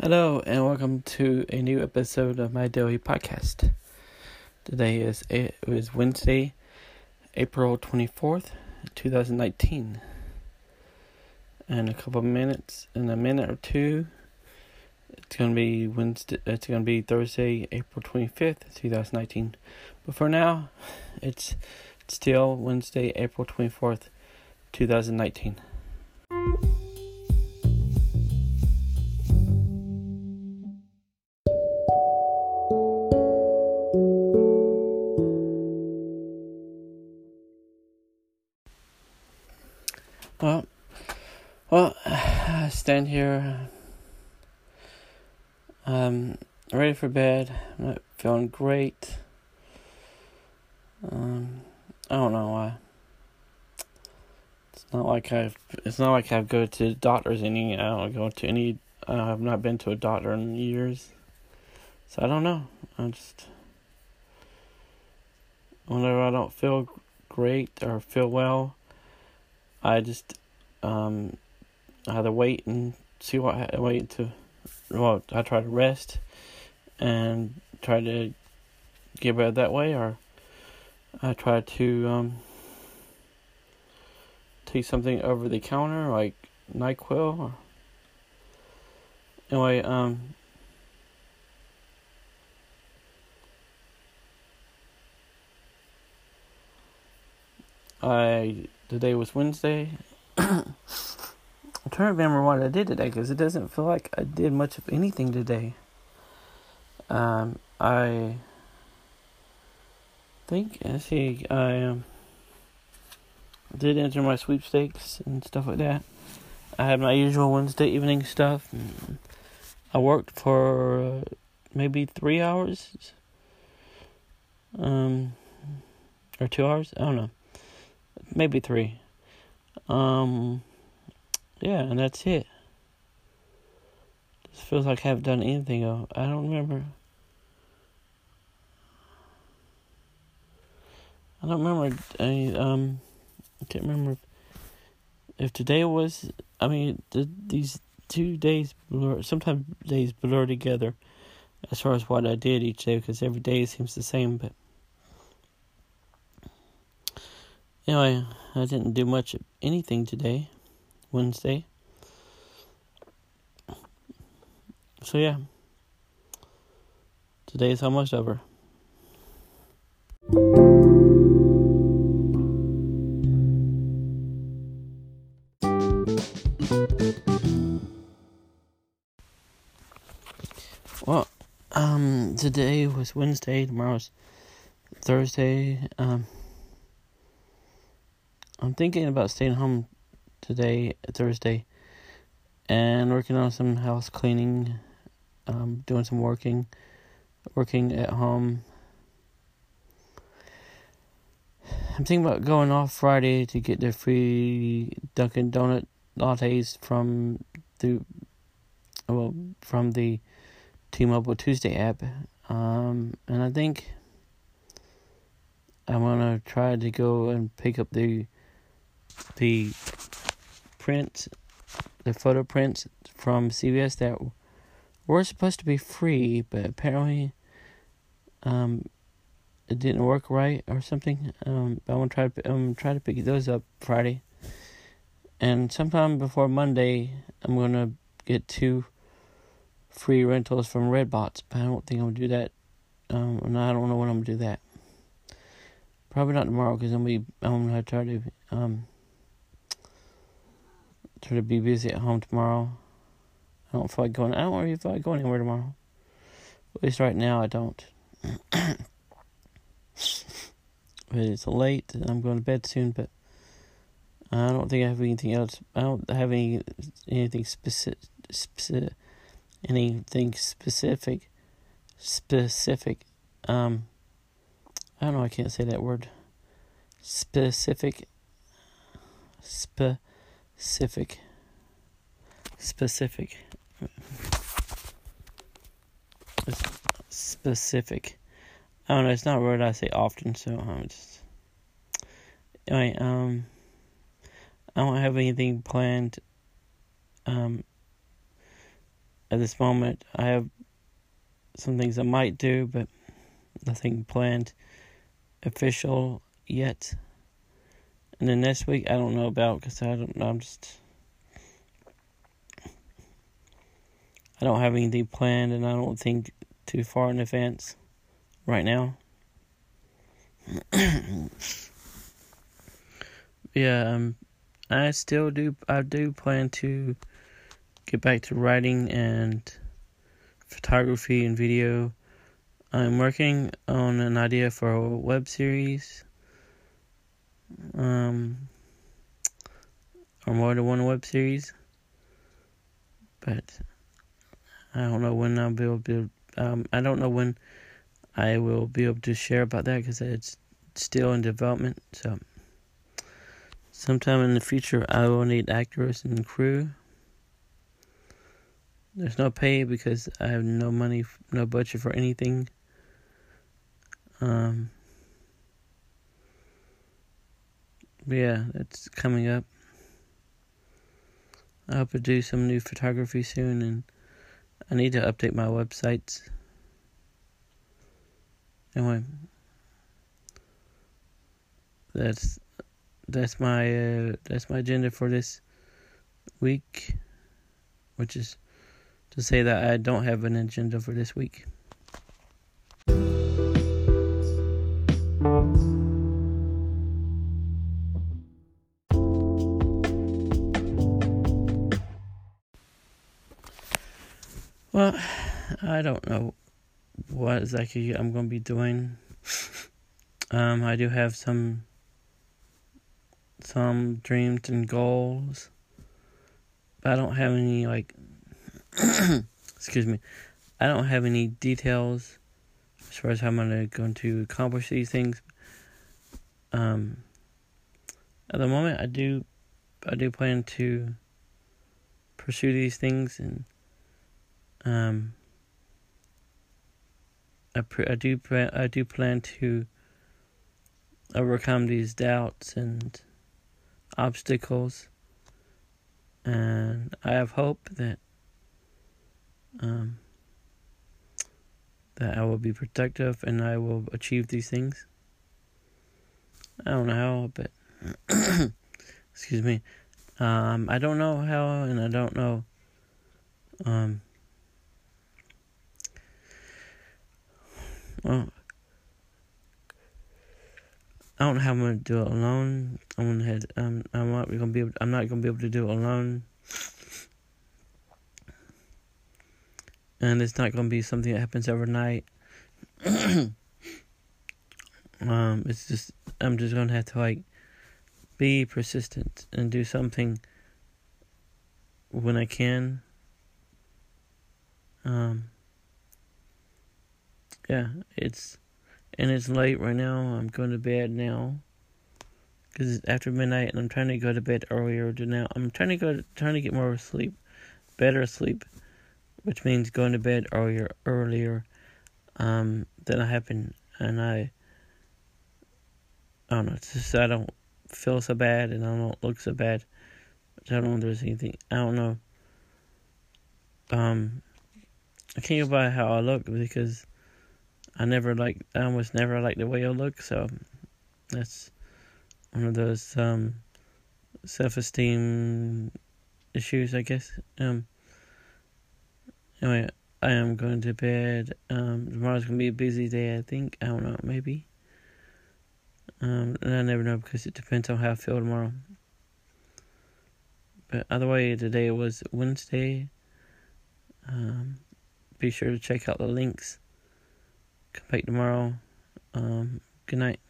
Hello, and welcome to a new episode of my daily podcast. Today is it was Wednesday, April twenty fourth, two thousand nineteen. In a couple minutes, in a minute or two, it's gonna be Wednesday. It's gonna be Thursday, April twenty fifth, two thousand nineteen. But for now, it's still Wednesday, April twenty fourth, two thousand nineteen. Stand here, um, ready for bed. I'm not feeling great. Um, I don't know why. It's not like I've. It's not like I've go to doctors any. I don't go to any. I've not been to a doctor in years, so I don't know. I just. Whenever I don't feel great or feel well, I just um either wait and see what I wait to well I try to rest and try to get better that way or I try to um take something over the counter like NyQuil or anyway um I today was Wednesday. I'm trying to remember what I did today because it doesn't feel like I did much of anything today. Um, I think see, I um, did enter my sweepstakes and stuff like that. I had my usual Wednesday evening stuff. I worked for uh, maybe three hours, um, or two hours. I don't know maybe three. Um, yeah, and that's it. This feels like I haven't done anything. I don't remember. I don't remember. I um, I can't remember if, if today was. I mean, the, these two days blur. Sometimes days blur together, as far as what I did each day, because every day seems the same, but. Anyway, I didn't do much of anything today, Wednesday. So yeah, today is almost over. Well, um, today was Wednesday, tomorrow's Thursday, um, I'm thinking about staying home today, Thursday, and working on some house cleaning, um, doing some working, working at home. I'm thinking about going off Friday to get the free Dunkin' Donut lattes from the well from the T-Mobile Tuesday app, um, and I think I'm gonna try to go and pick up the the print, the photo prints from CVS that were supposed to be free, but apparently, um, it didn't work right or something. Um, but I'm gonna try to I'm gonna try to pick those up Friday, and sometime before Monday, I'm gonna get two free rentals from Redbox. But I don't think I'm gonna do that. Um, and I don't know when I'm gonna do that. Probably not tomorrow because I'm gonna be I'm gonna try to um try to be busy at home tomorrow. I don't feel like going. I don't really feel like going anywhere tomorrow. At least right now, I don't. but it's late, and I'm going to bed soon. But I don't think I have anything else. I don't have any anything specific. Specific anything specific. Specific. Um. I don't know. I can't say that word. Specific. Spe specific. Specific. Specific. I don't know it's not a word I say often so I'm just anyway um I don't have anything planned um at this moment, I have some things I might do, but nothing planned official yet. And then next week, I don't know about because I don't. I'm just. I don't have anything planned, and I don't think too far in advance right now. yeah, um, I still do. I do plan to get back to writing and photography and video. I'm working on an idea for a web series. Um, or more than one web series. But I don't know when I'll be able to. Um, I don't know when I will be able to share about that because it's still in development. So sometime in the future, I will need actors and crew. There's no pay because I have no money, no budget for anything. Um, yeah, that's coming up. I hope to do some new photography soon, and I need to update my websites. Anyway, that's that's my uh, that's my agenda for this week, which is to say that I don't have an agenda for this week. Well, I don't know what exactly I'm going to be doing. Um, I do have some some dreams and goals, but I don't have any like excuse me. I don't have any details as far as how I'm gonna accomplish these things. Um, at the moment, I do, I do plan to pursue these things, and um, I I do plan I do plan to overcome these doubts and obstacles, and I have hope that um, that I will be productive and I will achieve these things. I don't know how, but excuse me. Um, I don't know how, and I don't know. Um, well, I don't know how I'm gonna do it alone. I'm gonna head. Um, I'm not gonna be. Able, I'm not gonna be able to do it alone. and it's not to be something that happens overnight. um, it's just I'm just to have to like be persistent and do something when I can. Um, yeah, it's and it's late right now. I'm going to bed now because it's after midnight, and I'm trying to go to bed earlier. To now, I'm trying to go trying to get more sleep, better sleep which means going to bed earlier earlier um, than I have been, and I I don't know. It's just I don't feel so bad, and I don't look so bad. I don't know if there's anything. I don't know. Um, I can't go by how I look because I never like. I almost never like the way I look. So that's one of those um, self-esteem issues, I guess. Um, Anyway, I am going to bed. Um, tomorrow's gonna be a busy day. I think. I don't know. Maybe. Um, and I never know because it depends on how I feel tomorrow. But either way, today was Wednesday. Um, be sure to check out the links. Come back tomorrow. Um, good night.